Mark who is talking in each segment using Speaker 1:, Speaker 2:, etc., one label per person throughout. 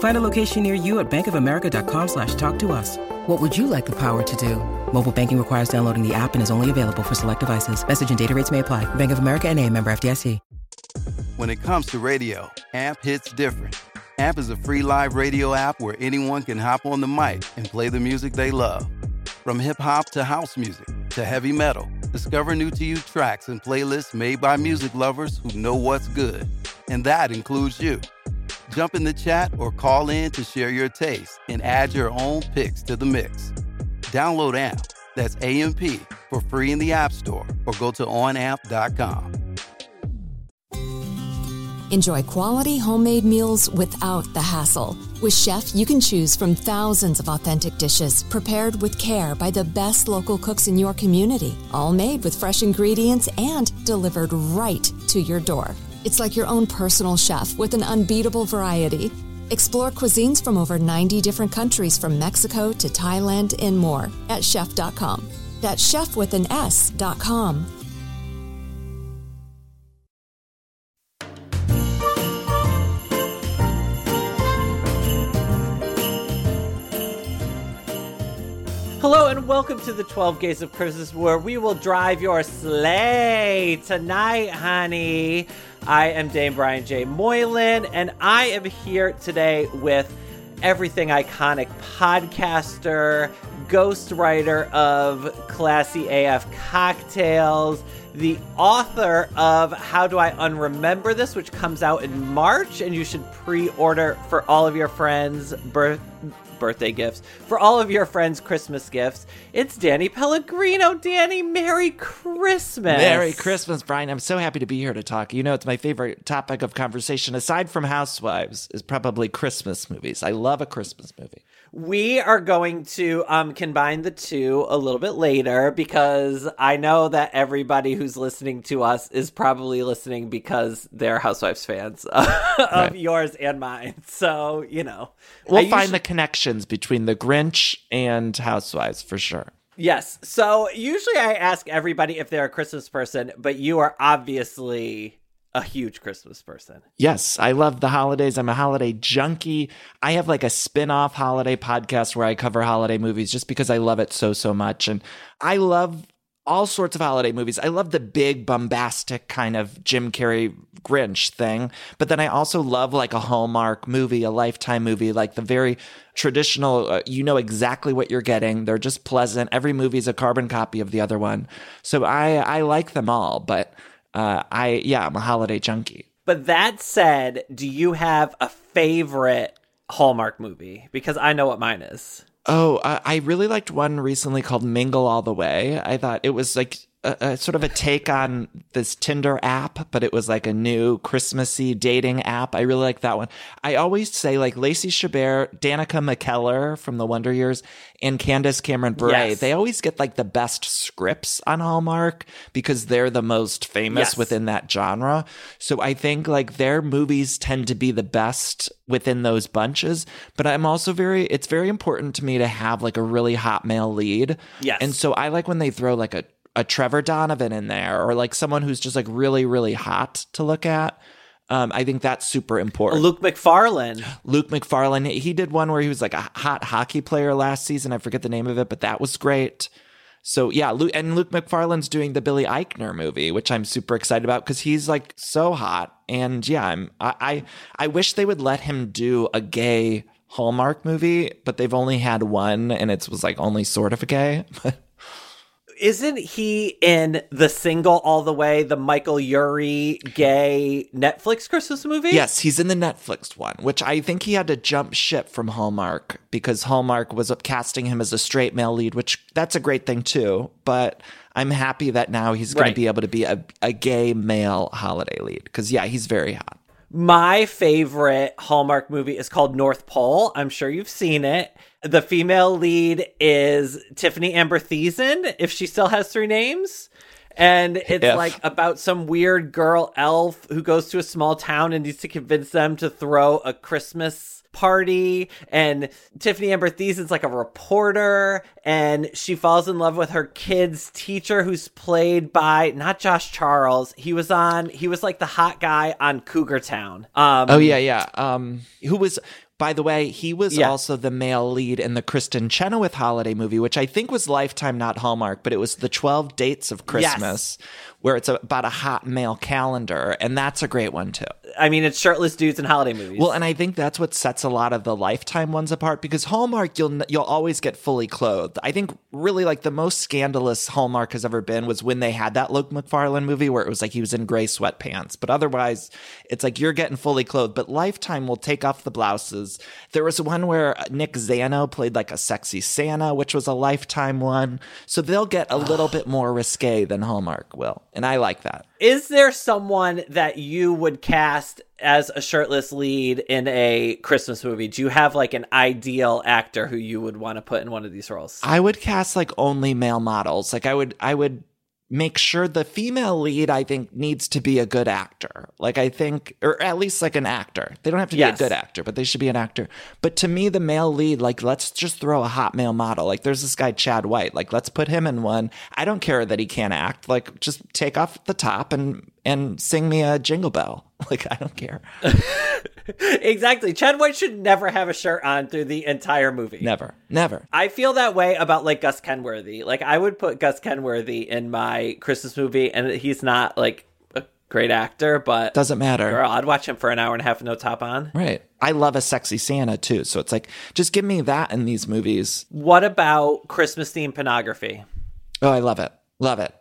Speaker 1: Find a location near you at bankofamerica.com slash talk to us. What would you like the power to do? Mobile banking requires downloading the app and is only available for select devices. Message and data rates may apply. Bank of America and a member FDIC.
Speaker 2: When it comes to radio, AMP hits different. AMP is a free live radio app where anyone can hop on the mic and play the music they love. From hip hop to house music to heavy metal, discover new to you tracks and playlists made by music lovers who know what's good. And that includes you. Jump in the chat or call in to share your taste and add your own picks to the mix. Download AMP, that's AMP, for free in the App Store or go to onamp.com.
Speaker 3: Enjoy quality homemade meals without the hassle. With Shef, you can choose from thousands of authentic dishes prepared with care by the best local cooks in your community, all made with fresh ingredients and delivered right to your door. It's like your own personal chef with an unbeatable variety. Explore cuisines from over 90 different countries from Mexico to Thailand and more at shef.com. That's Shef with an S.com.
Speaker 4: Hello and welcome to the 12 Gays of Christmas, where we will drive your sleigh tonight, honey. I am Dame Brian J. Moylan, and I am here today with everything iconic podcaster, ghostwriter of Classy AF Cocktails, the author of How Do I Unremember This, which comes out in March, and you should pre order for all of your friends' birthday gifts, for all of your friends' Christmas gifts. It's Danny Pellegrino. Danny, Merry Christmas.
Speaker 5: Merry Christmas, Brian. I'm so happy to be here to talk. You know, it's my favorite topic of conversation, aside from Housewives, is probably Christmas movies. I love a Christmas movie.
Speaker 4: We are going to um, combine the two a little bit later because I know that everybody who's listening to us is probably listening because they're Housewives fans of
Speaker 5: Right.
Speaker 4: yours and mine. So, you know.
Speaker 5: We'll
Speaker 4: I
Speaker 5: find
Speaker 4: usually-
Speaker 5: the connections between the Grinch and Housewives for sure.
Speaker 4: Yes. So usually I ask everybody if they're a Christmas person, but you are obviously a huge Christmas person.
Speaker 5: Yes, I love the holidays. I'm a holiday junkie. I have like a spin off holiday podcast where I cover holiday movies just because I love it so, so much. And I love all sorts of holiday movies. I love the big, bombastic kind of Jim Carrey Grinch thing. But then I also love like a Hallmark movie, a Lifetime movie, like the very traditional, uh, you know exactly what you're getting. They're just pleasant. Every movie is a carbon copy of the other one. So I, I like them all. But uh, I, yeah, I'm a holiday junkie.
Speaker 4: But that said, do you have a favorite Hallmark movie? Because I know what mine is.
Speaker 5: Oh, uh, I really liked one recently called Mingle All the Way. I thought it was like a, a sort of a take on this Tinder app, but it was like a new Christmassy dating app. I really like that one. I always say like Lacey Chabert, Danica McKellar from the Wonder Years, and Candace Cameron Bure.
Speaker 4: Yes.
Speaker 5: They always get like the best scripts on Hallmark because they're the most famous
Speaker 4: Yes.
Speaker 5: within that genre. So I think like their movies tend to be the best within those bunches. But I'm also very, it's very important to me to have like a really hot male lead.
Speaker 4: Yes.
Speaker 5: And so I like when they throw like a, a Trevor Donovan in there or like someone who's just like really, really hot to look at. Um, I think that's super important.
Speaker 4: Luke McFarlane.
Speaker 5: Luke McFarlane, he did one where he was like a hot hockey player last season. I forget the name of it, but that was great. So yeah, Luke and Luke McFarlane's doing the Billy Eichner movie, which I'm super excited about because he's like so hot. And yeah, I'm I, I I wish they would let him do a gay Hallmark movie, but they've only had one, and it was like only sort of gay.
Speaker 4: isn't he in the single all the way, the Michael Urie gay Netflix Christmas movie?
Speaker 5: Yes, he's in the Netflix one, which I think he had to jump ship from Hallmark because Hallmark was casting him as a straight male lead, which that's a great thing too. But I'm happy that now he's going
Speaker 4: Right.
Speaker 5: to be able to be a, a gay male holiday lead because, yeah, he's very hot.
Speaker 4: My favorite Hallmark movie is called North Pole. I'm sure you've seen it. The female lead is Tiffani Amber Thiessen, if she still has three names. And it's
Speaker 5: If.
Speaker 4: like about some weird girl elf who goes to a small town and needs to convince them to throw a Christmas party. And Tiffani Amber Thiessen's like a reporter and she falls in love with her kid's teacher who's played by not Josh Charles. He was on, he was like the hot guy on Cougar Town. Um,
Speaker 5: Oh, yeah, yeah. Um, who was. By the way, he was
Speaker 4: Yeah.
Speaker 5: also the male lead in the Kristin Chenoweth holiday movie, which I think was Lifetime, not Hallmark, but it was the 12 Dates of Christmas, where it's about a hot male calendar. And that's a great one, too.
Speaker 4: I mean, it's shirtless dudes in holiday movies.
Speaker 5: Well, and I think that's what sets a lot of the Lifetime ones apart because Hallmark you'll you'll always get fully clothed. I think really like the most scandalous Hallmark has ever been was when they had that Luke McFarlane movie where it was like he was in gray sweatpants, but otherwise it's like you're getting fully clothed. But Lifetime will take off the blouses. There was one where Nick Zano played like a sexy Santa, which was a Lifetime one, so they'll get a little bit more risque than Hallmark will, and I like that.
Speaker 4: is there someone that you would cast as a shirtless lead in a Christmas movie? Do you have like an ideal actor who you would want to put in one of these roles?
Speaker 5: I would cast like only male models. Like I would I would make sure the female lead I think needs to be a good actor. Like I think or at least like an actor. They don't have to be a good actor, but they should be an actor. But to me the male lead like let's just throw a hot male model. Like there's this guy Chad White. Like let's put him in one. I don't care that he can't act. Like just take off the top and and sing me a jingle bell. Like I don't care.
Speaker 4: exactly. Chad White should never have a shirt on through the entire movie.
Speaker 5: Never. Never.
Speaker 4: I feel that way about like Gus Kenworthy. Like I would put Gus Kenworthy in my Christmas movie, and he's not like a great actor, but
Speaker 5: Doesn't matter.
Speaker 4: girl, I'd watch him for an hour and a half with no top on.
Speaker 5: Right. I love a sexy Santa too. So it's like just give me that in these movies.
Speaker 4: What about Christmas themed pornography?
Speaker 5: Oh, I love it. Love it.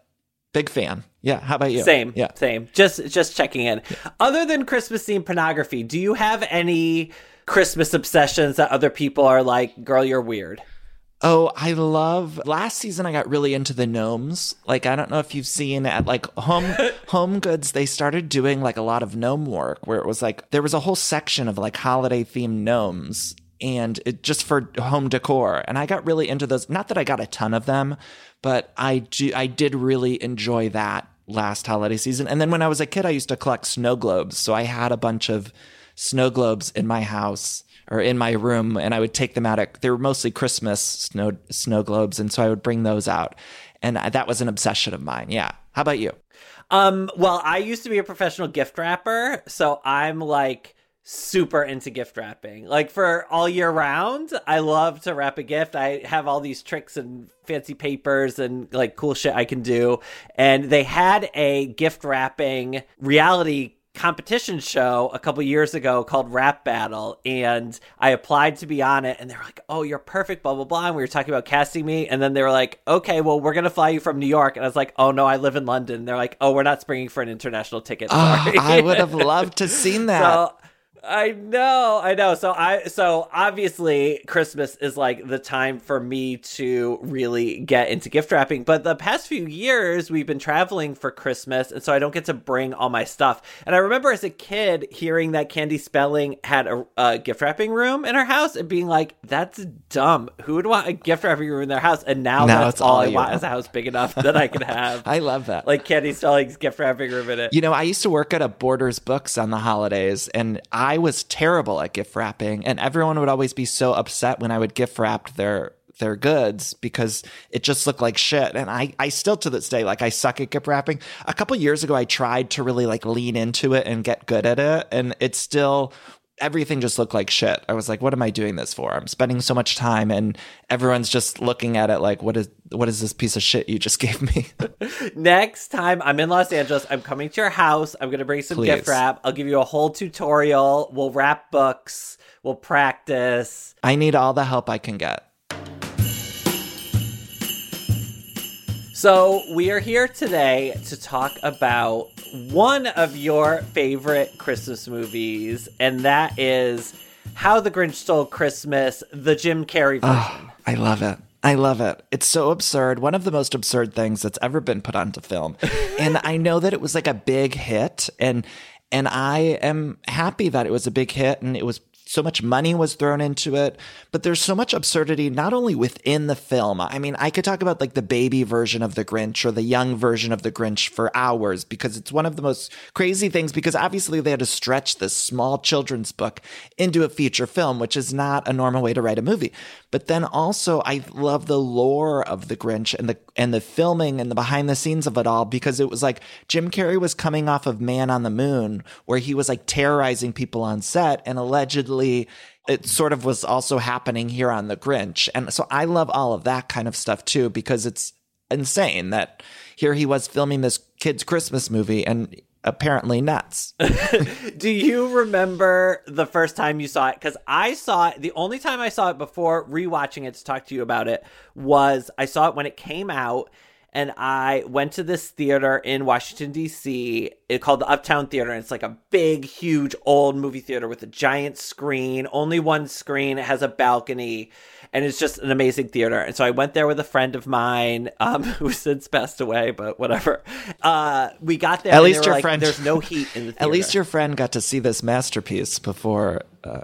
Speaker 5: Big fan. Yeah. How about you?
Speaker 4: Same.
Speaker 5: Yeah.
Speaker 4: Same. Just just checking in. Other than Christmas themed pornography, do you have any Christmas obsessions that other people are like, girl, you're weird?
Speaker 5: Oh, I love last season I got really into the gnomes. Like I don't know if you've seen at like home home goods, they started doing like a lot of gnome work where it was like there was a whole section of like holiday themed gnomes and it just for home decor. And I got really into those. Not that I got a ton of them, but I do I did really enjoy that last holiday season. And then when I was a kid, I used to collect snow globes. So I had a bunch of snow globes in my house or in my room and I would take them out at they were mostly Christmas snow snow globes and so I would bring those out. And I- that was an obsession of mine. Yeah. How about you?
Speaker 4: Um, well, I used to be a professional gift wrapper, so I'm like super into gift wrapping. Like for all year round, I love to wrap a gift. I have all these tricks and fancy papers and like cool shit I can do. And they had a gift wrapping reality competition show a couple years ago called Wrap Battle, and I applied to be on it, and they were like, "Oh, you're perfect," blah blah blah. And we were talking about casting me, and then they were like, "Okay, well, we're gonna fly you from New York," and I was like, "Oh no, I live in London." And they're like, "Oh, we're not springing for an international ticket."
Speaker 5: Oh, I would have loved to seen that.
Speaker 4: So I know, I know. So I so obviously Christmas is like the time for me to really get into gift wrapping. But the past few years we've been traveling for Christmas, and so I don't get to bring all my stuff. And I remember as a kid hearing that Candy Spelling had a, a gift wrapping room in her house and being like, "That's dumb. Who would want a gift wrapping room in their house?" And now,
Speaker 5: Now
Speaker 4: that's all
Speaker 5: all
Speaker 4: I want is a house big enough that I can have.
Speaker 5: I love that.
Speaker 4: like Candy Spelling's gift wrapping room in it.
Speaker 5: You know, I used to work at a Borders Books on the holidays, and I was terrible at gift wrapping, and everyone would always be so upset when I would gift wrap their their goods because it just looked like shit. And I, I still to this day, like I suck at gift wrapping. A couple years ago, I tried to really like lean into it and get good at it, and it's still everything just looked like shit. I was like, what am I doing this for? I'm spending so much time and everyone's just looking at it like, what is what is this piece of shit you just gave me?
Speaker 4: Next time I'm in Los Angeles, I'm coming to your house. I'm going to bring some
Speaker 5: Please.
Speaker 4: gift wrap. I'll give you a whole tutorial. We'll wrap books. We'll practice.
Speaker 5: I need all the help I can get.
Speaker 4: So, we are here today to talk about one of your favorite Christmas movies, and that is How the Grinch Stole Christmas, the Jim Carrey ah, version.
Speaker 5: I love it. I love it. It's so absurd. One of the most absurd things that's ever been put onto film. and I know that it was like a big hit and and I am happy that it was a big hit and it was so much money was thrown into it, but there's so much absurdity not only within the film. I mean, I could talk about like the baby version of the Grinch or the young version of the Grinch for hours because it's one of the most crazy things because obviously they had to stretch this small children's book into a feature film, which is not a normal way to write a movie. But then also I love the lore of the Grinch and the and the filming and the behind the scenes of it all because it was like Jim Carrey was coming off of Man on the Moon where he was like terrorizing people on set and allegedly it sort of was also happening here on the Grinch. And so I love all of that kind of stuff too because it's insane that here he was filming this kid's Christmas movie and apparently nuts.
Speaker 4: Do you remember the first time you saw it? Because I saw it, the only time I saw it before rewatching it to talk to you about it was I saw it when it came out and I went to this theater in Washington D.C. It called the Uptown Theater, and it's like a big, huge, old movie theater with a giant screen, only one screen. It has a balcony, and it's just an amazing theater. And so I went there with a friend of mine um, who since passed away, but whatever. Uh, we got there.
Speaker 5: At least your
Speaker 4: like,
Speaker 5: friend.
Speaker 4: There's no heat in the theater.
Speaker 5: At least your friend got to see this masterpiece before. Uh,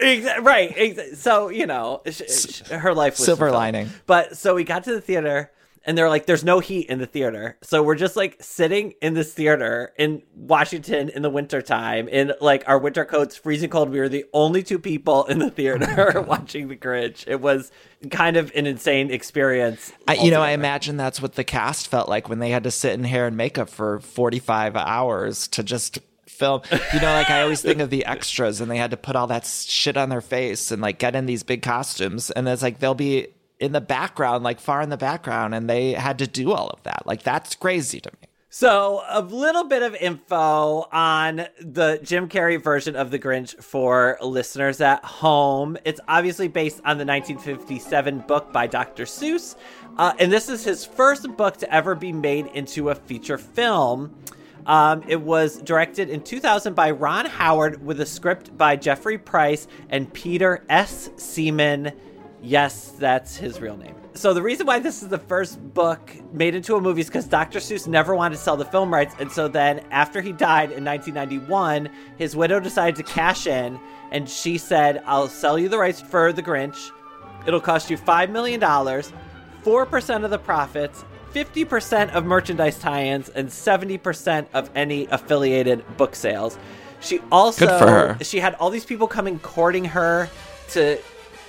Speaker 4: Exa- right. Exa- so you know, sh- sh- her life was
Speaker 5: Silver
Speaker 4: fulfilled.
Speaker 5: lining.
Speaker 4: But so we got to the theater, and they're like, "There's no heat in the theater." So we're just like sitting in this theater in Washington in the wintertime in like our winter coats, freezing cold. We were the only two people in the theater oh watching The Grinch. It was kind of an insane experience.
Speaker 5: I, you know, I imagine that's what the cast felt like when they had to sit in hair and makeup for 45 hours to just film. You know, like I always think of the extras and they had to put all that shit on their face and like get in these big costumes. And it's like they'll be in the background, like far in the background, and they had to do all of that. Like that's crazy to me.
Speaker 4: So, a little bit of info on the Jim Carrey version of The Grinch for listeners at home. It's obviously based on the 1957 book by Dr. Seuss, uh, and this is his first book to ever be made into a feature film. Um, it was directed in 2000 by Ron Howard with a script by Jeffrey Price and Peter S. Seaman. Yes, that's his real name. So the reason why this is the first book made into a movie is because Dr. Seuss never wanted to sell the film rights, and so then after he died in 1991, his widow decided to cash in, and she said, "I'll sell you the rights for The Grinch. It'll cost you five million dollars, four percent of the profits." 50% of merchandise tie-ins and 70% of any affiliated book sales. She also
Speaker 5: Good for her.
Speaker 4: she had all these people coming courting her to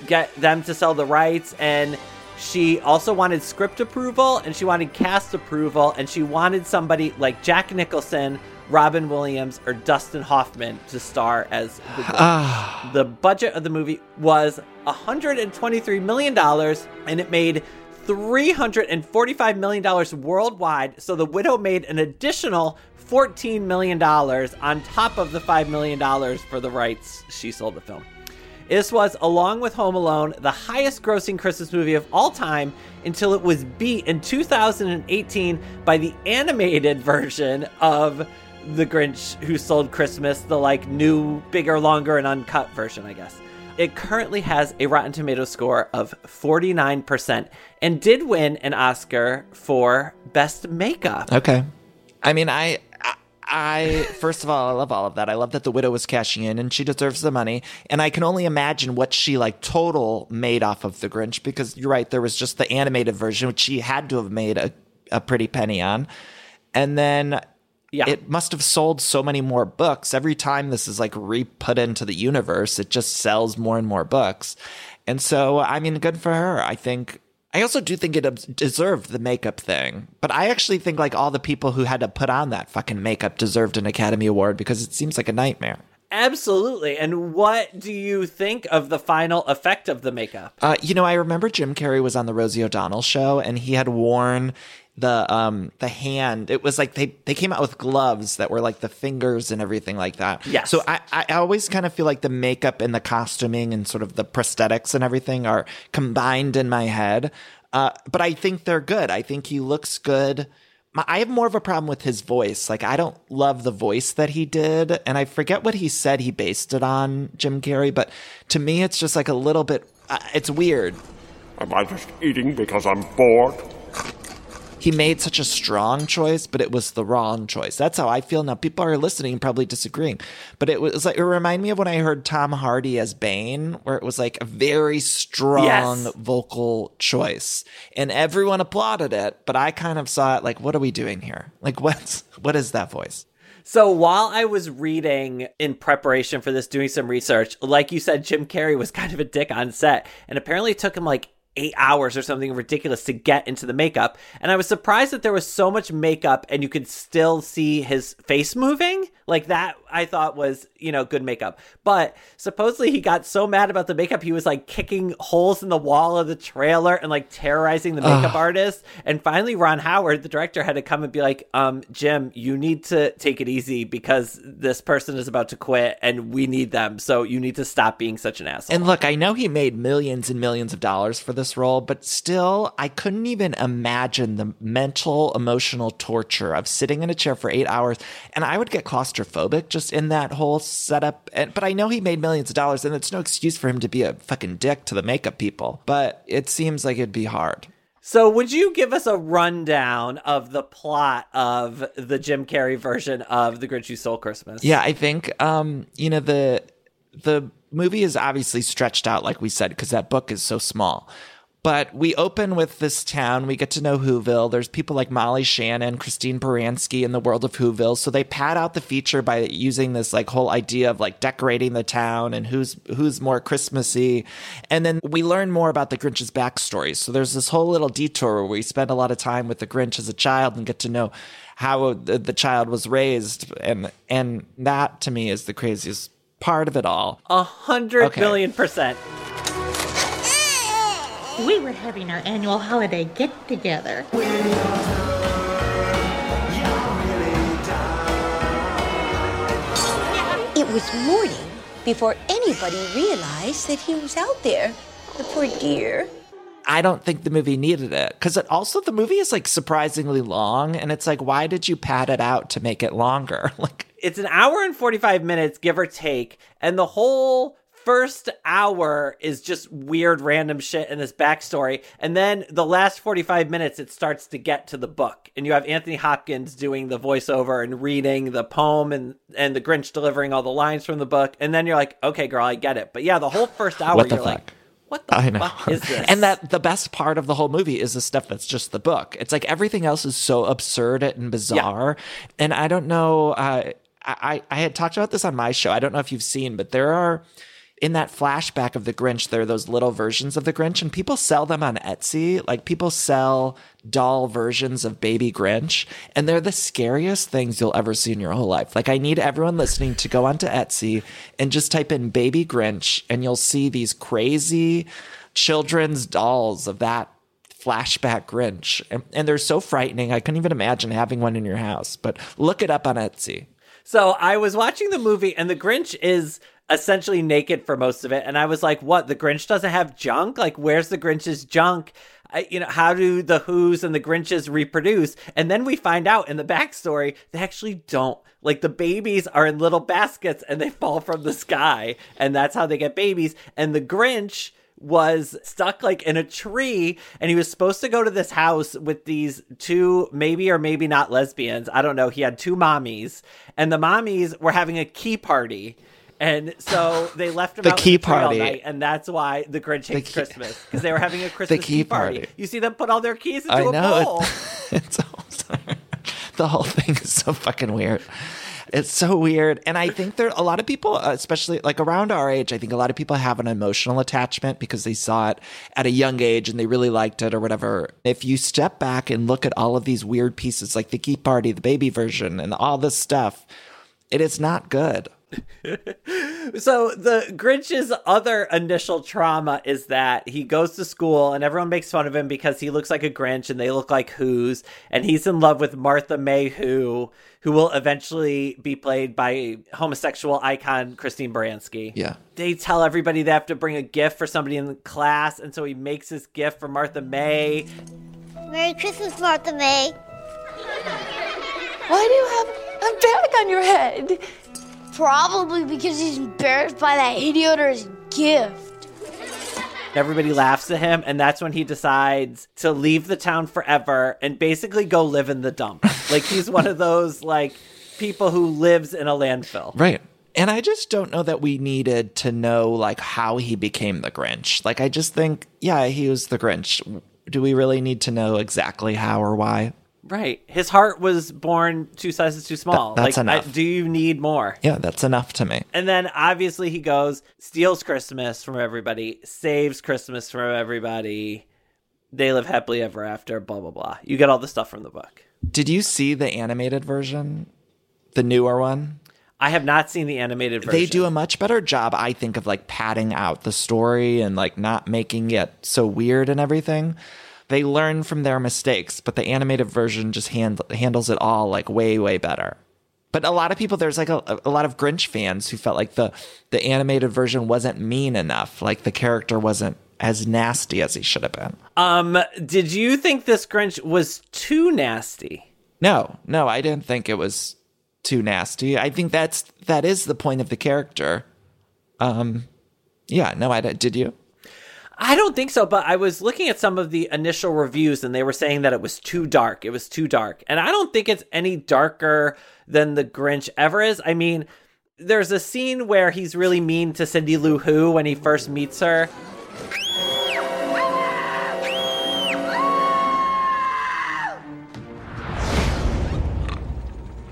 Speaker 4: get them to sell the rights and she also wanted script approval and she wanted cast approval and she wanted somebody like Jack Nicholson, Robin Williams, or Dustin Hoffman to star as the the budget of the movie was $123 million and it made $345 million worldwide. So the widow made an additional $14 million on top of the $5 million for the rights she sold the film. This was, along with Home Alone, the highest grossing Christmas movie of all time until it was beat in 2018 by the animated version of The Grinch Who Sold Christmas, the like new, bigger, longer, and uncut version, I guess. It currently has a Rotten Tomato score of 49% and did win an Oscar for Best Makeup.
Speaker 5: Okay. I mean, I, I, first of all, I love all of that. I love that the widow was cashing in and she deserves the money. And I can only imagine what she like total made off of the Grinch because you're right. There was just the animated version, which she had to have made a, a pretty penny on. And then
Speaker 4: Yeah.
Speaker 5: it must have sold so many more books. Every time this is like re put into the universe, it just sells more and more books. And so, I mean, good for her. I think. I also do think it deserved the makeup thing, but I actually think like all the people who had to put on that fucking makeup deserved an Academy Award because it seems like a nightmare.
Speaker 4: Absolutely. And what do you think of the final effect of the makeup?
Speaker 5: Uh, you know, I remember Jim Carrey was on the Rosie O'Donnell show, and he had worn the um the hand. It was like they they came out with gloves that were like the fingers and everything like that.
Speaker 4: yeah
Speaker 5: So I I always kind of feel like the makeup and the costuming and sort of the prosthetics and everything are combined in my head. Uh, but I think they're good. I think he looks good. My, I have more of a problem with his voice. Like, I don't love the voice that he did. And I forget what he said he based it on, Jim Carrey. But to me, it's just like a little bit, uh, it's weird.
Speaker 6: Am I just eating because I'm bored?
Speaker 5: He made such a strong choice, but it was the wrong choice. That's how I feel now. People are listening, probably disagreeing, but it was like it reminded me of when I heard Tom Hardy as Bane, where it was like a very strong
Speaker 4: Yes.
Speaker 5: vocal choice, and everyone applauded it. But I kind of saw it like, what are we doing here? Like, what's what is that voice?
Speaker 4: So while I was reading in preparation for this, doing some research, like you said, Jim Carrey was kind of a dick on set, and apparently it took him like eight hours or something ridiculous to get into the makeup. And I was surprised that there was so much makeup and you could still see his face moving. Like that, I thought was, you know, good makeup. But supposedly he got so mad about the makeup, he was like kicking holes in the wall of the trailer and like terrorizing the makeup artist. And finally, Ron Howard, the director, had to come and be like, um, Jim, you need to take it easy because this person is about to quit and we need them. So you need to stop being such an asshole.
Speaker 5: And look, I know he made millions and millions of dollars for this role, but still, I couldn't even imagine the mental, emotional torture of sitting in a chair for eight hours. And I would get claustrophobic just in that whole setup. And, but I know he made millions of dollars, and it's no excuse for him to be a fucking dick to the makeup people. But it seems like it'd be hard.
Speaker 4: So, would you give us a rundown of the plot of the Jim Carrey version of The Grinch Who Stole Christmas?
Speaker 5: Yeah, I think um, you know the the movie is obviously stretched out, like we said, because that book is so small. But we open with this town. We get to know Whoville. There's people like Molly Shannon, Christine Baranski in the world of Whoville. So they pad out the feature by using this like whole idea of like decorating the town and who's who's more Christmassy. And then we learn more about the Grinch's backstory. So there's this whole little detour where we spend a lot of time with the Grinch as a child and get to know how the, the child was raised. And and that to me is the craziest part of it all.
Speaker 4: A hundred
Speaker 5: Okay.
Speaker 4: billion percent.
Speaker 7: We were having our annual holiday get together.
Speaker 8: It was morning before anybody realized that he was out there. The poor dear.
Speaker 5: I don't think the movie needed it because it also the movie is like surprisingly long, and it's like, why did you pad it out to make it longer? Like,
Speaker 4: It's an hour and 45 minutes, give or take. And the whole first hour is just weird, random shit in this backstory. And then the last 45 minutes, it starts to get to the book. And you have Anthony Hopkins doing the voiceover and reading the poem and, and the Grinch delivering all the lines from the book. And then you're like, okay, girl, I get it. But yeah, the whole first hour, you're like,
Speaker 5: fuck?
Speaker 4: What the
Speaker 5: I know,
Speaker 4: fuck is this?
Speaker 5: and that the best part of the whole movie is the stuff that's just the book. It's like everything else is so absurd and bizarre, and I don't know. Uh, I I had talked about this on my show. I don't know if you've seen, but there are. In that flashback of the Grinch, there are those little versions of the Grinch, and people sell them on Etsy. Like people sell doll versions of Baby Grinch, and they're the scariest things you'll ever see in your whole life. Like I need everyone listening to go onto Etsy and just type in Baby Grinch, and you'll see these crazy children's dolls of that flashback Grinch. And, and they're so frightening. I couldn't even imagine having one in your house, but look it up on Etsy.
Speaker 4: So I was watching the movie, and the Grinch is essentially naked for most of it, and I was like, "What? The Grinch doesn't have junk? Like, where's the Grinch's junk?" I, you know, how do the Who's and the Grinches reproduce? And then we find out in the backstory they actually don't. Like the babies are in little baskets and they fall from the sky, and that's how they get babies. And the Grinch was stuck like in a tree and he was supposed to go to this house with these two maybe or maybe not lesbians i don't know he had two mommies and the mommies were having a key party and so they left him
Speaker 5: The
Speaker 4: out
Speaker 5: key party.
Speaker 4: night, and that's why the Grinch hates
Speaker 5: key-
Speaker 4: Christmas because they were having a Christmas
Speaker 5: key
Speaker 4: party.
Speaker 5: party.
Speaker 4: You see them put all their keys into
Speaker 5: I
Speaker 4: a
Speaker 5: know.
Speaker 4: bowl.
Speaker 5: It's, it's the whole thing is so fucking weird. It's so weird. And I think there a lot of people, especially like around our age, I think a lot of people have an emotional attachment because they saw it at a young age and they really liked it or whatever. If you step back and look at all of these weird pieces like the Key Party, the baby version, and all this stuff, it is not good.
Speaker 4: so the Grinch's other initial trauma is that he goes to school and everyone makes fun of him because he looks like a Grinch and they look like Who's, and he's in love with Martha May Who, who will eventually be played by homosexual icon Christine Baranski.
Speaker 5: Yeah.
Speaker 4: They tell everybody they have to bring a gift for somebody in the class, and so he makes this gift for Martha May.
Speaker 9: Merry Christmas, Martha May.
Speaker 10: Why do you have a bag on your head?
Speaker 9: Probably because he's embarrassed by that idiot or his gift.
Speaker 4: Everybody laughs at him, and that's when he decides to leave the town forever and basically go live in the dump. like he's one of those like people who lives in a landfill.
Speaker 5: Right. And I just don't know that we needed to know like how he became the Grinch. Like I just think, yeah, he was the Grinch. Do we really need to know exactly how or why?
Speaker 4: Right. His heart was born two sizes too small.
Speaker 5: Th- that's
Speaker 4: like,
Speaker 5: enough.
Speaker 4: I, do you need more?
Speaker 5: Yeah, that's enough to me.
Speaker 4: And then obviously he goes, steals Christmas from everybody, saves Christmas from everybody. They live happily ever after, blah, blah, blah. You get all the stuff from the book.
Speaker 5: Did you see the animated version? The newer one?
Speaker 4: I have not seen the animated version.
Speaker 5: They do a much better job, I think, of like padding out the story and like not making it so weird and everything. They learn from their mistakes, but the animated version just hand, handles it all like way, way better. But a lot of people, there's like a, a lot of Grinch fans who felt like the the animated version wasn't mean enough, like the character wasn't as nasty as he should have been.
Speaker 4: Um, did you think this Grinch was too nasty?
Speaker 5: No, no, I didn't think it was too nasty. I think that's that is the point of the character. Um, yeah, no, I did you?
Speaker 4: I don't think so, but I was looking at some of the initial reviews and they were saying that it was too dark. It was too dark. And I don't think it's any darker than the Grinch ever is. I mean, there's a scene where he's really mean to Cindy Lou Who when he first meets her.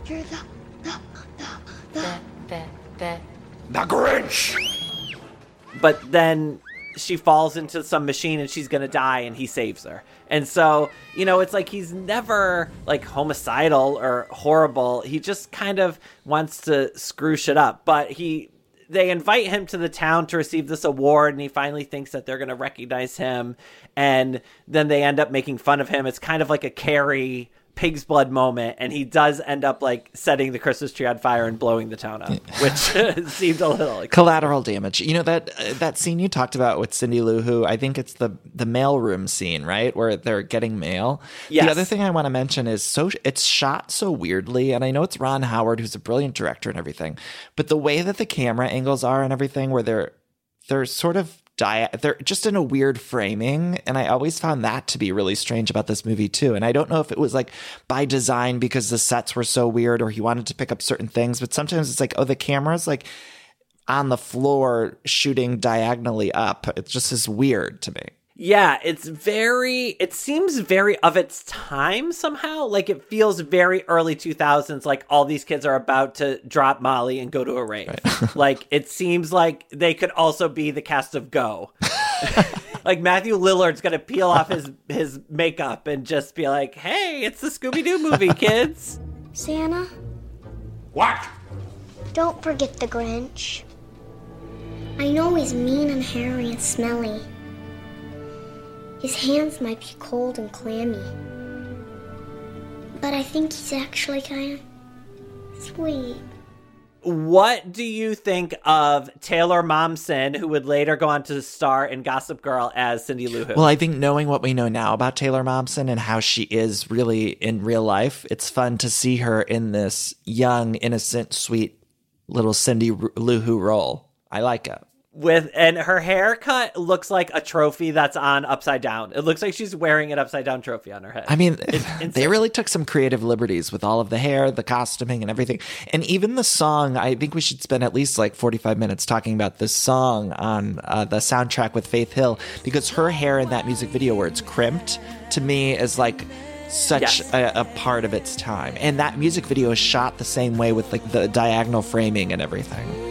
Speaker 9: You're the, the, the, the,
Speaker 6: The Grinch!
Speaker 4: but then she falls into some machine and she's gonna die and he saves her. And so you know it's like he's never like homicidal or horrible. He just kind of wants to screw shit up. But he they invite him to the town to receive this award and he finally thinks that they're gonna recognize him. And then they end up making fun of him. It's kind of like a carrie pig's blood moment and he does end up like setting the christmas tree on fire and blowing the town up which seemed a little like
Speaker 5: collateral damage. You know that uh, that scene you talked about with Cindy Lou Who. I think it's the the mailroom scene, right, where they're getting mail.
Speaker 4: Yes.
Speaker 5: The other thing I want to mention is so it's shot so weirdly, and I know it's Ron Howard who's a brilliant director and everything, but the way that the camera angles are and everything, where they're they're sort of dia- they're just in a weird framing and i always found that to be really strange about this movie too. And i don't know if it was like by design because the sets were so weird or he wanted to pick up certain things but sometimes it's like oh the camera's like on the floor shooting diagonally up. It just is weird to me
Speaker 4: Yeah, it's very, it seems very of its time somehow. Like it feels very early 2000s, like all these kids are about to drop Molly and go to a rave. like it seems like they could also be the cast of Go. like Matthew Lillard's going to peel off his, his makeup and just be like, hey, it's the Scooby Doo movie, kids.
Speaker 9: Santa,
Speaker 6: What?
Speaker 9: don't forget the Grinch. I know he's mean and hairy and smelly. His hands might be cold and clammy. But I think he's actually kind of sweet.
Speaker 4: What do you think of Taylor Momsen, who would later go on to star in Gossip Girl as Cindy Lou Who?
Speaker 5: Well, I think knowing what we know now about Taylor Momsen and how she is really in real life, it's fun to see her in this young, innocent, sweet little Cindy Lou Who role. I like it.
Speaker 4: With and her haircut looks like a trophy that's on upside down. It looks like she's wearing an upside down trophy on her head.
Speaker 5: I mean, they really took some creative liberties with all of the hair, the costuming, and everything. And even the song, I think we should spend at least like 45 minutes talking about this song on uh, the soundtrack with Faith Hill because her hair in that music video where it's crimped to me is like such
Speaker 4: Yes.
Speaker 5: a, a part of its time. And that music video is shot the same way with like the diagonal framing and everything.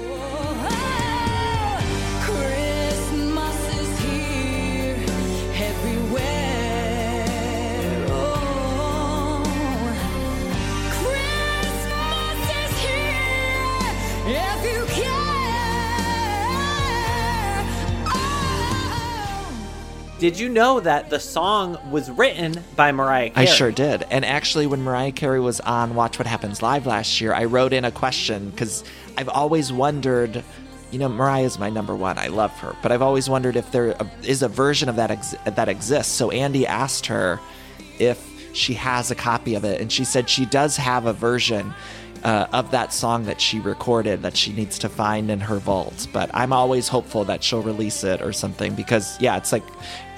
Speaker 4: Did you know that the song was written by Mariah
Speaker 5: I sure did. And actually, when Mariah Carey was on Watch What Happens Live last year, I wrote in a question because I've always wondered. You know, Mariah's my number one. I love her, but I've always wondered if there uh, is a version of that ex- that exists. So Andy asked her if she has a copy of it, and she said she does have a version uh, of that song that she recorded that she needs to find in her vault. But I'm always hopeful that she'll release it or something because, yeah, it's like,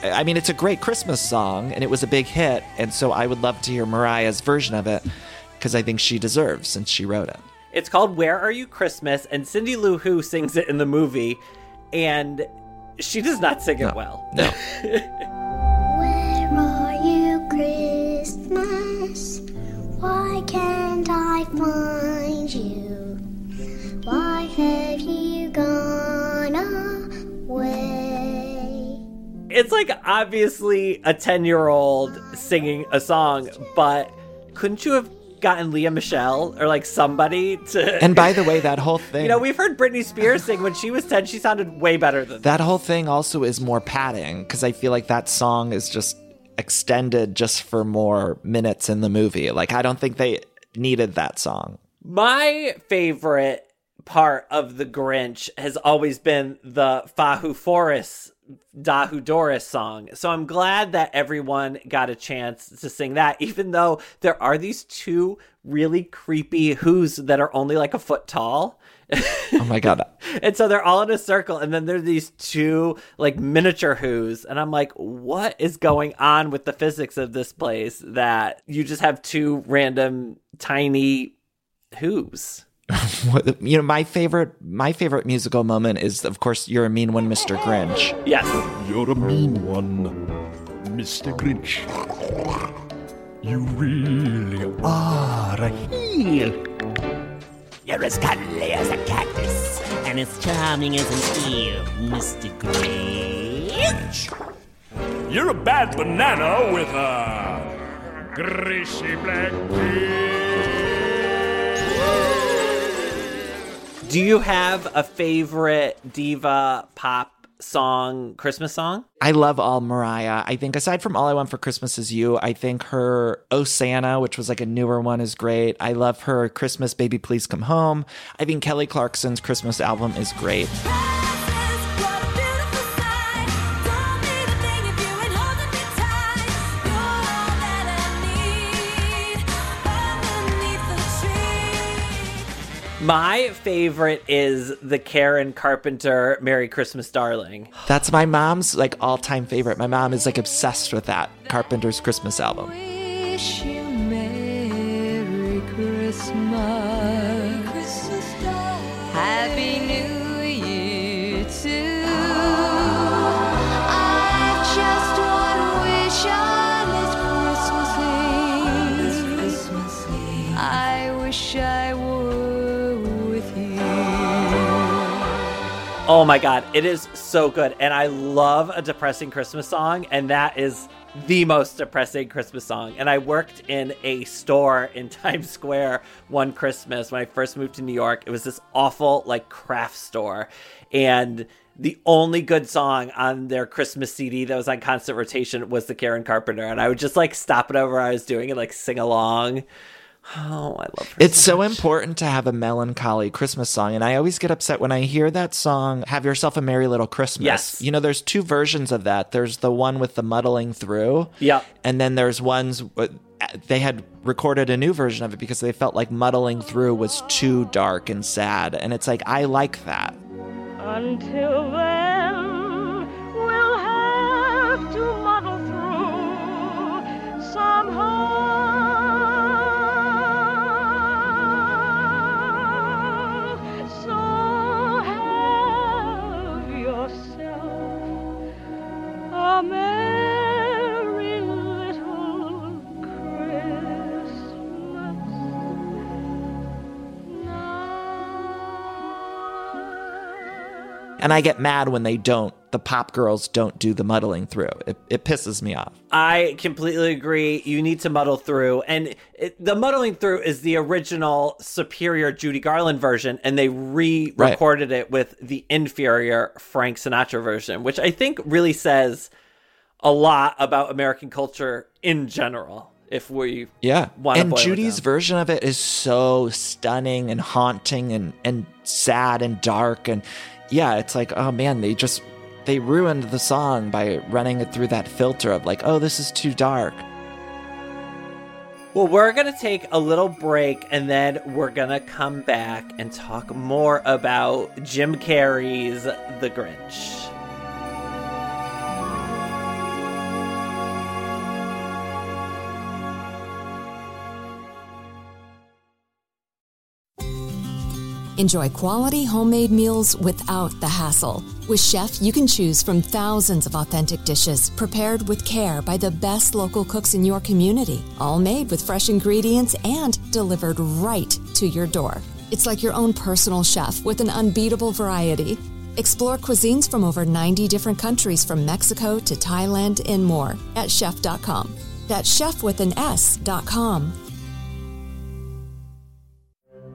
Speaker 5: I mean, it's a great Christmas song and it was a big hit. And so I would love to hear Mariah's version of it because I think she deserves since she wrote it.
Speaker 4: It's called Where Are You Christmas, and Cindy Lou Who sings it in the movie, and she does not sing it well.
Speaker 5: No.
Speaker 9: can't I find you? Why have you gone away?
Speaker 4: It's like obviously a 10 year old singing a song, but couldn't you have gotten Lea Michele or like somebody to.
Speaker 5: And by the way, that whole thing.
Speaker 4: You know, we've heard Britney Spears sing when she was 10, she sounded way better than
Speaker 5: that whole thing also is more padding because I feel like that song is just extended just for more minutes in the movie. Like, I don't think they needed that song.
Speaker 4: My favorite part of the Grinch has always been the Fahoo Fores Dahoo Dores song. So I'm glad that everyone got a chance to sing that, even though there are these two really creepy Who's that are only like a foot tall.
Speaker 5: Oh my God.
Speaker 4: and so they're all in a circle, and then there's these two like miniature Who's, and I'm like, what is going on with the physics of this place that you just have two random tiny Who's?
Speaker 5: you know, my favorite my favorite musical moment is, of course, "You're a Mean One, Mr. Grinch."
Speaker 4: Yes,
Speaker 6: You're a mean one, Mr. Grinch. You really are a heel.
Speaker 11: You're as cuddly as a cactus and as charming as an eel, Mr. Grinch.
Speaker 6: You're a bad banana with a greasy black
Speaker 4: Do you have a favorite diva pop song, Christmas song?
Speaker 5: I love all Mariah. I think aside from All I Want for Christmas Is You, I think her Oh Santa, which was like a newer one, is great. I love her Christmas Baby Please Come Home. I think Kelly Clarkson's Christmas album is great.
Speaker 4: My favorite is the Karen Carpenter Merry Christmas Darling.
Speaker 5: That's my mom's like all-time favorite. My mom is like obsessed with that Carpenter's Christmas album.
Speaker 10: wish you Merry Christmas.
Speaker 4: Oh my god, it is so good. And I love a depressing Christmas song, and that is the most depressing Christmas song. And I worked in a store in Times Square one Christmas when I first moved to New York. It was this awful, like, craft store. And the only good song on their Christmas CD that was on constant rotation was the Karen Carpenter. And I would just, like, stop it over I was doing and, like, sing along. Oh, I love her.
Speaker 5: It's so important to have a melancholy Christmas song. And I always get upset when I hear that song, Have Yourself a Merry Little Christmas.
Speaker 4: Yes.
Speaker 5: You know, there's two versions of that. There's the one with the muddling through.
Speaker 4: Yep.
Speaker 5: And then there's ones, uh, they had recorded a new version of it because they felt like muddling through was too dark and sad. And it's like, I like that.
Speaker 10: Until
Speaker 5: And I get mad when they don't the pop girls don't do the muddling through. It, it pisses me off.
Speaker 4: I completely agree. You need to muddle through. And it, the muddling through is the original superior Judy Garland version, and they re recorded right. it with the inferior Frank Sinatra version, which I think really says a lot about American culture in general. If we
Speaker 5: yeah, and Judy's version of it is so stunning and haunting and and sad and dark and yeah, it's like oh man, they just they ruined the song by running it through that filter of like, oh, this is too dark.
Speaker 4: Well, we're going to take a little break and then we're going to come back and talk more about Jim Carrey's The Grinch.
Speaker 3: Enjoy quality homemade meals without the hassle. With Shef, you can choose from thousands of authentic dishes prepared with care by the best local cooks in your community, all made with fresh ingredients and delivered right to your door. It's like your own personal chef with an unbeatable variety. Explore cuisines from over 90 different countries from Mexico to Thailand and more at shef.com. That's Shef with an S.com.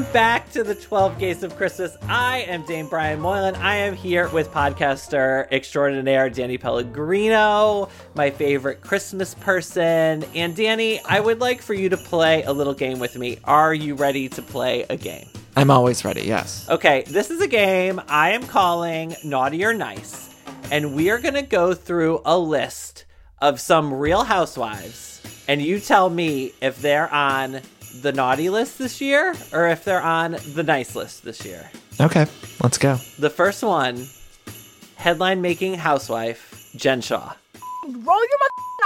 Speaker 4: Welcome back to the 12 Gays of Christmas. I am Dame Brian Moylan. I am here with podcaster extraordinaire Danny Pellegrino, my favorite Christmas person. And Danny, I would like for you to play a little game with me. Are you ready to play a game?
Speaker 5: I'm always ready, yes.
Speaker 4: Okay, this is a game I am calling Naughty or Nice. And we are going to go through a list of some real housewives. And you tell me if they're on the naughty list this year or if they're on the nice list this year.
Speaker 5: Okay, let's go.
Speaker 4: The first one headline making housewife, Jen Shah.
Speaker 12: Roll your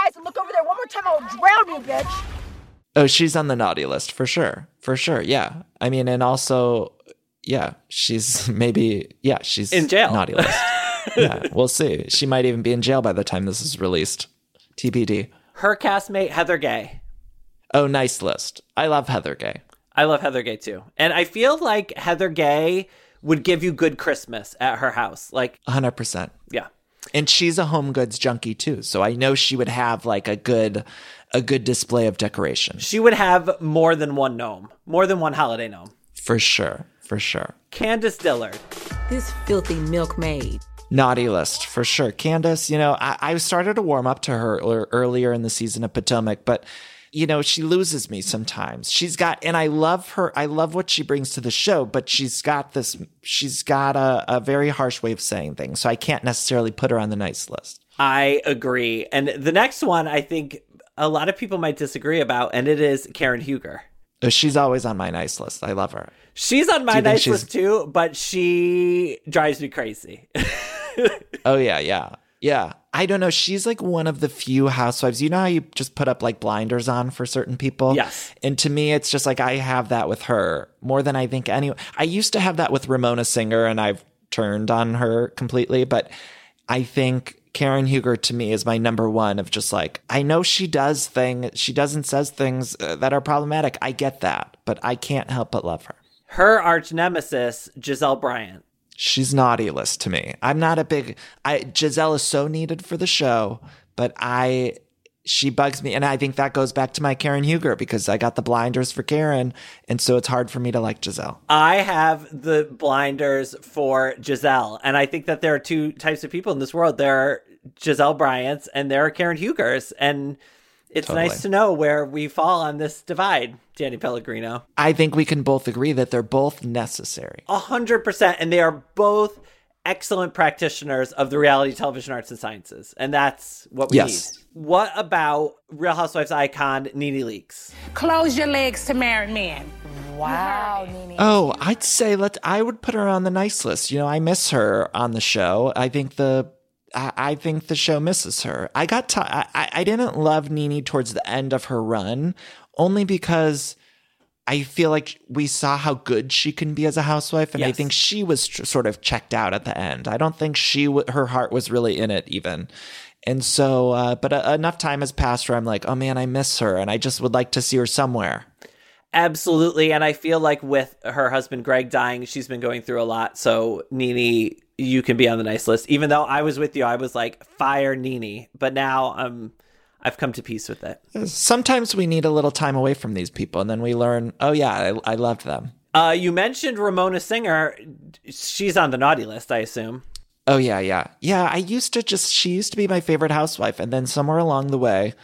Speaker 12: eyes and look over there one more time, I'll drown you, bitch.
Speaker 5: Oh, she's on the naughty list for sure. For sure. Yeah. I mean, and also, yeah, she's maybe, yeah, she's
Speaker 4: in jail.
Speaker 5: Naughty list. yeah, we'll see. She might even be in jail by the time this is released. TBD.
Speaker 4: Her castmate, Heather Gay.
Speaker 5: Oh, nice list. I love Heather Gay.
Speaker 4: I love Heather Gay too. And I feel like Heather Gay would give you good Christmas at her house. Like
Speaker 5: 100%.
Speaker 4: Yeah.
Speaker 5: And she's a home goods junkie too. So I know she would have like a good a good display of decoration.
Speaker 4: She would have more than one gnome, more than one holiday gnome.
Speaker 5: For sure. For sure.
Speaker 4: Candiace Dillard.
Speaker 13: This filthy milkmaid.
Speaker 5: Naughty list for sure. Candiace, you know, I, I started to warm up to her earlier in the season of Potomac, but you know, she loses me sometimes. She's got, and I love her. I love what she brings to the show, but she's got this, she's got a, a very harsh way of saying things. So I can't necessarily put her on the nice list.
Speaker 4: I agree. And the next one, I think a lot of people might disagree about, and it is Karen Huger.
Speaker 5: Oh, she's always on my nice list. I love her.
Speaker 4: She's on my nice list too, but she drives me crazy.
Speaker 5: oh, yeah, yeah. Yeah. I don't know. She's like one of the few housewives. You know how you just put up like blinders on for certain people?
Speaker 4: Yes.
Speaker 5: And to me, it's just like I have that with her more than I think any. I used to have that with Ramona Singer and I've turned on her completely. But I think Karen Huger to me is my number one of just like, I know she does things, she doesn't says things uh, that are problematic. I get that, but I can't help but love her.
Speaker 4: Her arch nemesis, Gizelle Bryant
Speaker 5: she's naughty list to me. I'm not a big I Gizelle is so needed for the show, but I she bugs me and I think that goes back to my Karen Huger because I got the blinders for Karen and so it's hard for me to like Gizelle.
Speaker 4: I have the blinders for Gizelle and I think that there are two types of people in this world. There are Gizelle Bryant's and there are Karen Hugers and it's totally. nice to know where we fall on this divide, Danny Pellegrino.
Speaker 5: I think we can both agree that they're both necessary.
Speaker 4: A hundred percent. And they are both excellent practitioners of the reality television arts and sciences, and that's what we
Speaker 5: Yes.
Speaker 4: need. What about Real Housewives icon Nene Leakes?
Speaker 14: Close your legs to married men. Wow, Nene.
Speaker 5: Oh, I'd say let I would put her on the nice list. You know, I miss her on the show. I think the I, I think the show misses her. I got t- I, I didn't love Nene towards the end of her run, only because I feel like we saw how good she can be as a housewife, and I think she was tr- sort of checked out at the end. I don't think she w- her heart was really in it even. And so, uh, but uh, enough time has passed where I'm like, oh man, I miss her, and I just would like to see her somewhere.
Speaker 4: Absolutely. And I feel like with her husband Greg dying, she's been going through a lot. So, Nene, you can be on the nice list. Even though I was with you, I was like, fire Nene, But now I'm. I've come to peace with it.
Speaker 5: Sometimes we need a little time away from these people, and then we learn, oh yeah, I, I loved them.
Speaker 4: Uh, you mentioned Ramona Singer. She's on the naughty list, I assume.
Speaker 5: Oh yeah, yeah, yeah. I used to just she used to be my favorite housewife, and then somewhere along the way,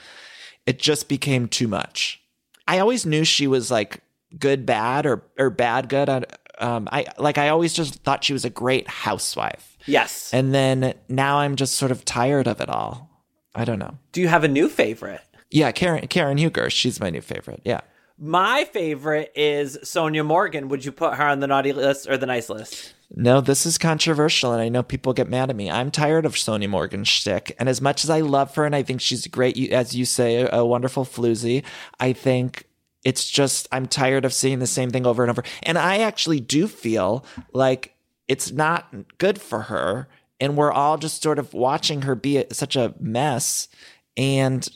Speaker 5: it just became too much. I always knew she was like good, bad, or or bad, good. I- Um, I like I always just thought she was a great housewife,
Speaker 4: Yes.
Speaker 5: and then now I'm just sort of tired of it all. I don't know.
Speaker 4: Do you have a new favorite?
Speaker 5: Yeah, Karen Karen Huger, she's my new favorite. Yeah.
Speaker 4: My favorite is Sonja Morgan. Would you put her on the naughty list or the nice list?
Speaker 5: No, this is controversial, and I know people get mad at me. I'm tired of Sonja Morgan shtick, and as much as I love her, and I think she's great, as you say, a wonderful floozy, I think it's just I'm tired of seeing the same thing over and over. And I actually do feel like it's not good for her, and we're all just sort of watching her be such a mess. And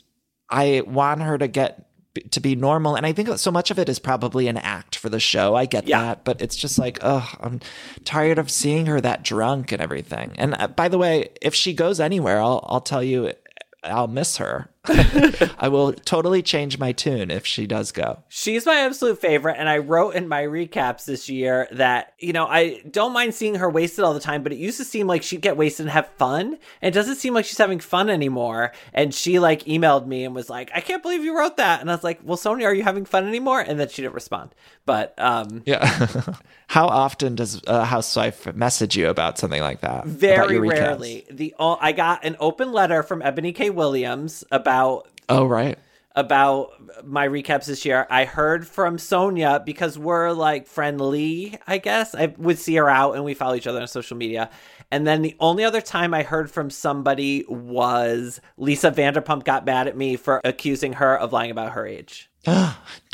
Speaker 5: I want her to get to be normal. And I think so much of it is probably an act for the show. I get that, but it's just like, oh, I'm tired of seeing her that drunk and everything. And uh, by the way, if she goes anywhere, I'll I'll tell you, I'll miss her. I will totally change my tune if she does go.
Speaker 4: She's my absolute favorite, and I wrote in my recaps this year that, you know, I don't mind seeing her wasted all the time, but it used to seem like she'd get wasted and have fun. And it doesn't seem like she's having fun anymore. And she like emailed me and was like, I can't believe you wrote that. And I was like, Well, Sonja, are you having fun anymore? And then she didn't respond. But um
Speaker 5: Yeah. How often does a housewife message you about something like that?
Speaker 4: Very rarely. The I got an open letter from Ebony K. Williams about
Speaker 5: Oh, right.
Speaker 4: about my recaps this year. I heard from Sonja because we're like friendly, I guess. I would see her out and we follow each other on social media. And then the only other time I heard from somebody was Lisa Vanderpump got mad at me for accusing her of lying about her age.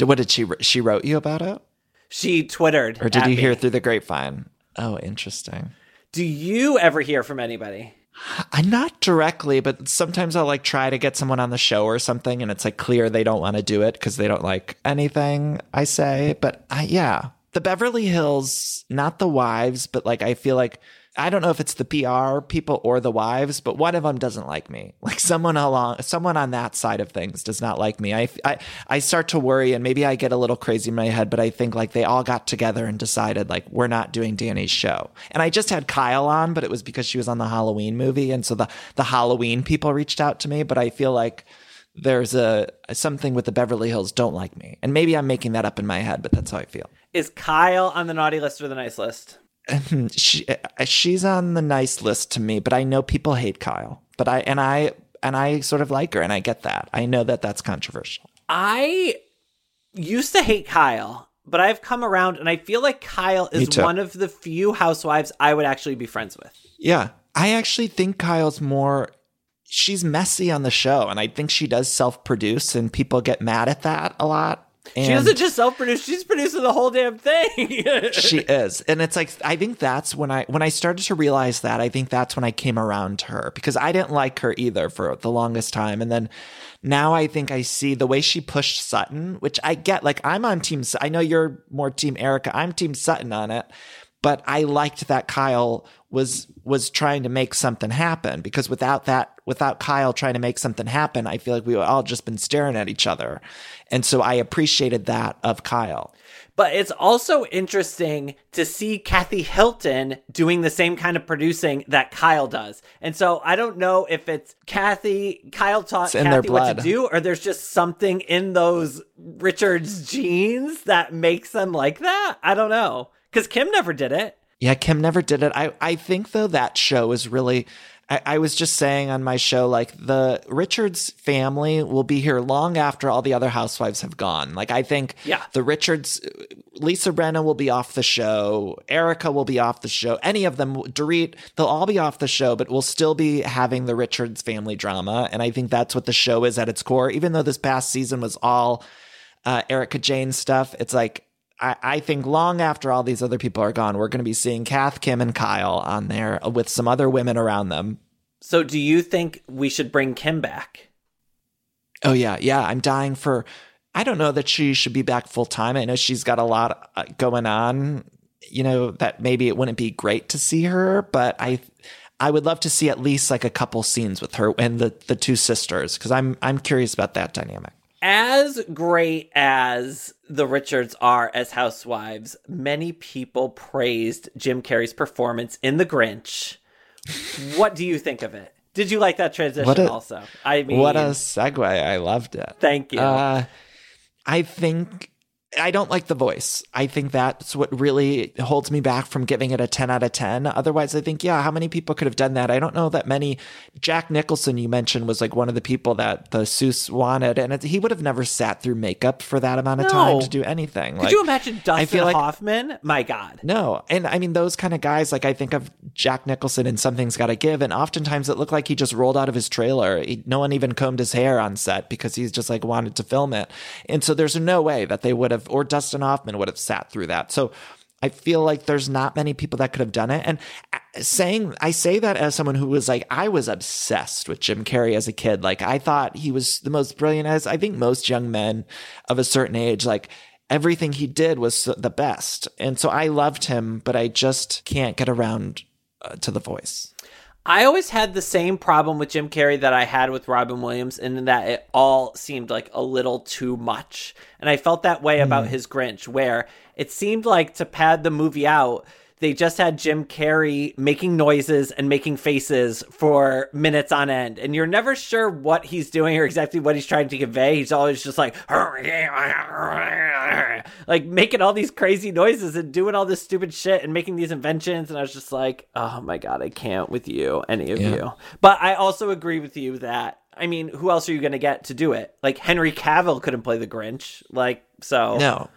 Speaker 5: What did she she wrote you about it?
Speaker 4: She twittered.
Speaker 5: Or did you hear through the grapevine? Oh, interesting.
Speaker 4: Do you ever hear from anybody?
Speaker 5: I not directly, but sometimes I'll like try to get someone on the show or something, and it's like clear they don't want to do it because they don't like anything I say. But I, yeah, the Beverly Hills, not the wives, but like I feel like I don't know if it's the PR people or the wives, but one of them doesn't like me. Like someone along, someone on that side of things does not like me. I, I, I start to worry, and maybe I get a little crazy in my head, but I think like they all got together and decided like we're not doing Danny's show. And I just had Kyle on, but it was because she was on the Halloween movie, and so the the Halloween people reached out to me. But I feel like there's a something with the Beverly Hills don't like me, and maybe I'm making that up in my head, but that's how I feel.
Speaker 4: Is Kyle on the naughty list or the nice list?
Speaker 5: she uh, she's on the nice list to me, but I know people hate Kyle. But I and I and I sort of like her, and I get that. I know that that's controversial.
Speaker 4: I used to hate Kyle, but I've come around and I feel like Kyle is one of the few housewives I would actually be friends with.
Speaker 5: Yeah, I actually think Kyle's more. She's messy on the show, and I think she does self-produce, and people get mad at that a lot. And
Speaker 4: she doesn't just self produce, she's producing the whole damn thing.
Speaker 5: she is. And it's like i think that's when i when i started to realize that i think that's when i came around to her because i didn't like her either for the longest time. And then now i think i see the way she pushed sutton which i get like i'm on team i know you're more team erica. I'm team sutton on it but i liked that kyle was was trying to make something happen because without that without kyle trying to make something happen i feel like we would all just been staring at each other and so i appreciated that of kyle
Speaker 4: But it's also interesting to see Kathy Hilton doing the same kind of producing that Kyle does. And so I don't know if it's Kathy, Kyle taught Kathy what to do, or there's just something in those Richards genes that makes them like that. I don't know. Because Kim never did it.
Speaker 5: Yeah, Kim never did it. I, I think though that show is really I, I was just saying on my show, like the Richards family will be here long after all the other housewives have gone. Like I think
Speaker 4: Yeah.
Speaker 5: the Richards Lisa Rinna will be off the show, Erika will be off the show, any of them, Dorit, they'll all be off the show, but we'll still be having the Richards family drama. And I think that's what the show is at its core. Even though this past season was all uh, Erika Jayne stuff, it's like I, I think long after all these other people are gone, we're going to be seeing Kath, Kim, and Kyle on there with some other women around them.
Speaker 4: So, do you think we should bring Kim back?
Speaker 5: Oh yeah, yeah. I'm dying for. I don't know that she should be back full time. I know she's got a lot uh, going on. You know that maybe it wouldn't be great to see her, but I, I would love to see at least like a couple scenes with her and the the two sisters because I'm I'm curious about that dynamic.
Speaker 4: As great as the Richards are as housewives, many people praised Jim Carrey's performance in The Grinch. what do you think of it? Did you like that transition
Speaker 5: a-
Speaker 4: also? I mean,
Speaker 5: what a segue! I loved it.
Speaker 4: Thank you.
Speaker 5: Uh, I think I don't like the voice. I think that's what really holds me back from giving it a 10 out of 10. Otherwise, I think, yeah, how many people could have done that? I don't know that many. Jack Nicholson, you mentioned, was like one of the people that the Seuss wanted, and it, he would have never sat through makeup for that amount of time to do anything.
Speaker 4: Could
Speaker 5: Like,
Speaker 4: you imagine Dustin
Speaker 5: I feel like
Speaker 4: Hoffman? My God.
Speaker 5: no, and I mean those kind of guys. Like I think of Jack Nicholson and Something's Got to Give, and oftentimes it looked like he just rolled out of his trailer. He, no one even combed his hair on set because he's just like wanted to film it. And so there's no way that they would have, or Dustin Hoffman would have sat through that. So I feel like there's not many people that could have done it. And uh, saying, I say that as someone who was like, I was obsessed with Jim Carrey as a kid. Like I thought he was the most brilliant as I think most young men of a certain age, like everything he did was the best. And so I loved him, but I just can't get around uh, to the voice.
Speaker 4: I always had the same problem with Jim Carrey that I had with Robin Williams, in that it all seemed like a little too much. And I felt that way about
Speaker 5: Mm.
Speaker 4: his Grinch, where it seemed like to pad the movie out, they just had Jim Carrey making noises and making faces for minutes on end. And you're never sure what he's doing or exactly what he's trying to convey. He's always just like, like making all these crazy noises and doing all this stupid shit and making these inventions. And I was just like, oh my God, I can't with you, any of
Speaker 5: Yeah.
Speaker 4: you. But I also agree with you that, I mean, who else are you going to get to do it? Like Henry Cavill couldn't play the Grinch. Like, so.
Speaker 5: No.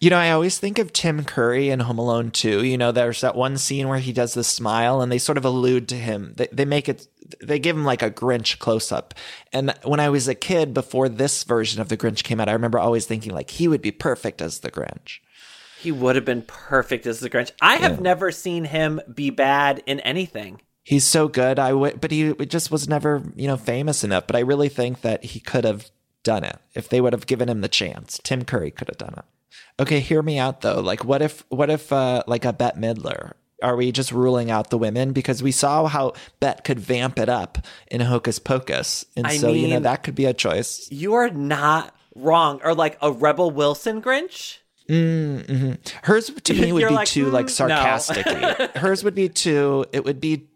Speaker 5: You know, I always think of Tim Curry in Home Alone 2. You know, there's that one scene where he does the smile and they sort of allude to him. They, they make it, they give him like a Grinch close up. And when I was a kid, before this version of the Grinch came out, I remember always thinking like he would be perfect as the Grinch.
Speaker 4: He would have been perfect as the Grinch. I have
Speaker 5: Yeah.
Speaker 4: never seen him be bad in anything.
Speaker 5: He's so good. I would, but he just was never, you know, famous enough. But I really think that he could have done it if they would have given him the chance. Tim Curry could have done it. Okay, hear me out though. Like, what if, what if, uh, like a Bette Midler? Are we just ruling out the women because we saw how Bette could vamp it up in Hocus Pocus, and
Speaker 4: I
Speaker 5: so you know that could be a choice.
Speaker 4: You are not wrong. Or like a Rebel Wilson Grinch.
Speaker 5: Mm, hmm Hers to me would be
Speaker 4: like,
Speaker 5: too like
Speaker 4: "Mm, no."
Speaker 5: sarcastic. Hers would be too. It would be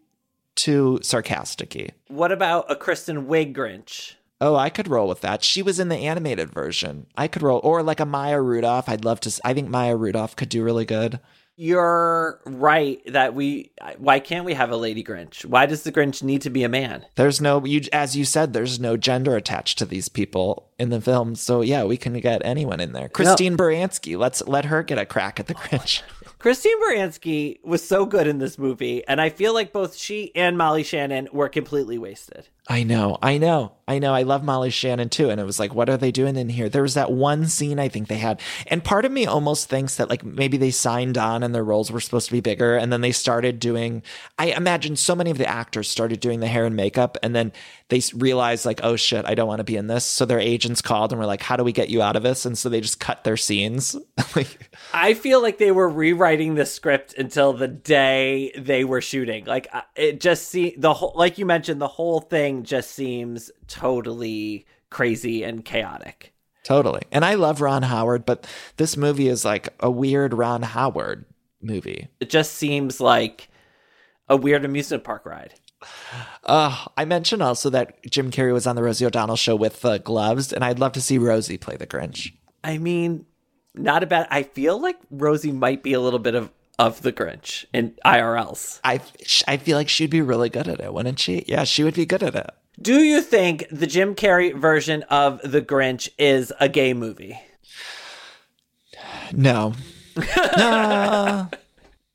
Speaker 5: too sarcastic
Speaker 4: What about a Kristen Wiig Grinch?
Speaker 5: Oh, I could roll with that. She was in the animated version. I could roll, or like a Maya Rudolph. I'd love to. I think Maya Rudolph could do really good.
Speaker 4: You're right that we. Why can't we have a Lady Grinch? Why does the Grinch need to be a man?
Speaker 5: There's no, you as you said, there's no gender attached to these people in the film. So yeah, we can get anyone in there. Christine Baranski, let's let her get a crack at the Grinch.
Speaker 4: Christine Baranski was so good in this movie, and I feel like both she and Molly Shannon were completely wasted.
Speaker 5: I know, I know, I know. I love Molly Shannon too. And it was like, what are they doing in here? There was that one scene I think they had. And part of me almost thinks that like maybe they signed on and their roles were supposed to be bigger. And then they started doing, I imagine so many of the actors started doing the hair and makeup. And then they realized like, oh shit, I don't want to be in this. So their agents called and were like, how do we get you out of this? And so they just cut their scenes. like,
Speaker 4: I feel like they were rewriting the script until the day they were shooting. Like uh, it just see the whole, like you mentioned, the whole thing just seems totally crazy and chaotic.
Speaker 5: totally. And I love Ron Howard, but this movie is like a weird Ron Howard movie.
Speaker 4: It just seems like a weird amusement park ride.
Speaker 5: Uh, I mentioned also that Jim Carrey was on the Rosie O'Donnell show with uh, gloves, and I'd love to see Rosie play the Grinch.
Speaker 4: I mean, not a bad. I feel like Rosie might be a little bit of of the Grinch in IRLs.
Speaker 5: I I feel like she'd be really good at it, wouldn't she? Yeah, she would be good at it.
Speaker 4: Do you think the Jim Carrey version of the Grinch is a gay movie?
Speaker 5: No. no.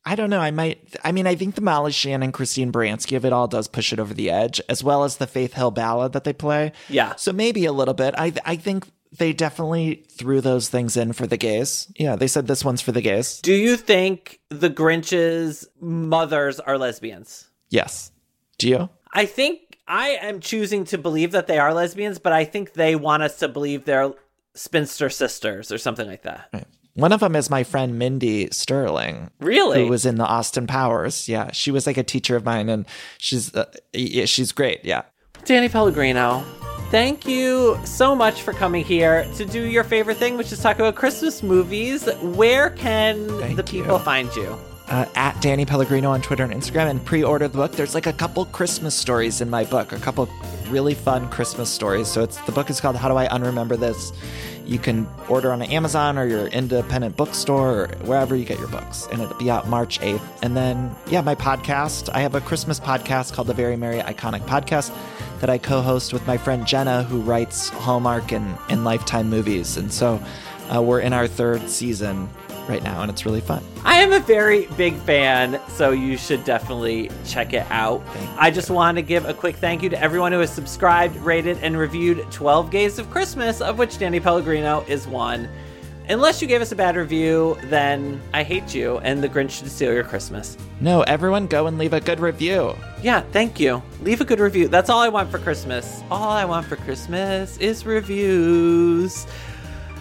Speaker 5: I don't know. I might. I mean, I think the Molly Shannon, Christine Baranski of it all does push it over the edge, as well as the Faith Hill ballad that they play.
Speaker 4: Yeah.
Speaker 5: So maybe a little bit. I I think they definitely threw those things in for the gays. Yeah, they said this one's for the gays.
Speaker 4: Do you think the Grinch's mothers are lesbians?
Speaker 5: Yes. Do you?
Speaker 4: I think I am choosing to believe that they are lesbians, but I think they want us to believe they're spinster sisters or something like that.
Speaker 5: Right. One of them is my friend Mindy Sterling.
Speaker 4: Really?
Speaker 5: Who was in the Austin Powers. Yeah, she was like a teacher of mine and she's uh, yeah, she's great. Yeah.
Speaker 4: Danny Pellegrino, thank you so much for coming here to do your favorite thing, which is talk about Christmas movies. Where can
Speaker 5: Thank
Speaker 4: the people
Speaker 5: you.
Speaker 4: find you?
Speaker 5: uh, at Danny Pellegrino on Twitter and Instagram and pre-order the book. There's like a couple Christmas stories in my book, a couple really fun Christmas stories. So it's the book is called How Do I Unremember This? You can order on Amazon or your independent bookstore or wherever you get your books, and it'll be out March 8th. And then, yeah, my podcast. I have a Christmas podcast called the Very Merry Iconic Podcast that I co-host with my friend Jenna, who writes Hallmark and, and Lifetime movies. And so uh, we're in our third season right now, and it's really fun.
Speaker 4: I am a very big fan, so you should definitely check it out. I just want to give a quick thank you to everyone who has subscribed, rated, and reviewed 12 Gays of Christmas, of which Danny Pellegrino is one. Unless you gave us a bad review, then I hate you, and the Grinch should steal your Christmas.
Speaker 5: No, everyone go and leave a good review.
Speaker 4: Yeah, thank you. Leave a good review. That's all I want for Christmas. All I want for Christmas is reviews.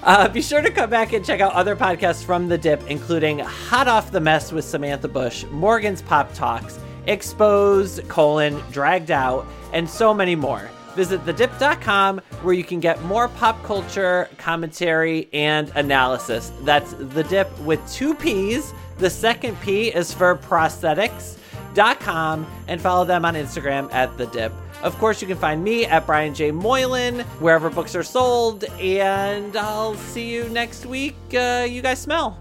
Speaker 4: Uh, be sure to come back and check out other podcasts from The Dip, including Hot Off the Mess with Samantha Bush, Morgan's Pop Talks, Exposed, colon, Dragged Out, and so many more. Visit thedip.com where you can get more pop culture commentary and analysis. That's The Dip with two P's. The second P is for prosthetics.com and follow them on Instagram at The Dip. Of course, you can find me at Brian J. Moylan, wherever books are sold, and I'll see you next week. Uh, you guys smell.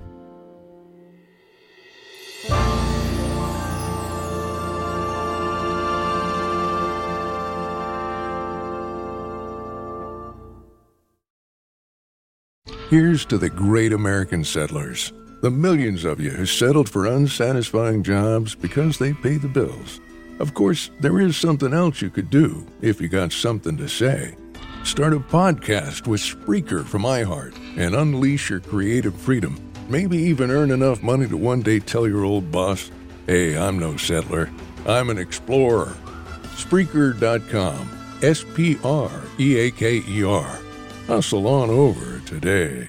Speaker 15: Here's to the great American settlers, the millions of you who settled for unsatisfying jobs because they pay the bills. Of course, there is something else you could do if you got something to say. Start a podcast with Spreaker from iHeart and unleash your creative freedom. Maybe even earn enough money to one day tell your old boss, hey, I'm no settler, I'm an explorer. Spreaker.com. S P R E A K E R. Hustle on over today.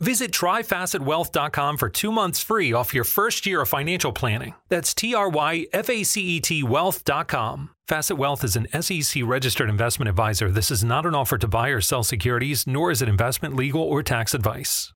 Speaker 16: Visit tryfacetwealth.com for two months free off your first year of financial planning. That's T R Y F A C E T wealth.com. Facet Wealth is an SEC registered investment advisor. This is not an offer to buy or sell securities, nor is it investment, legal, or tax advice.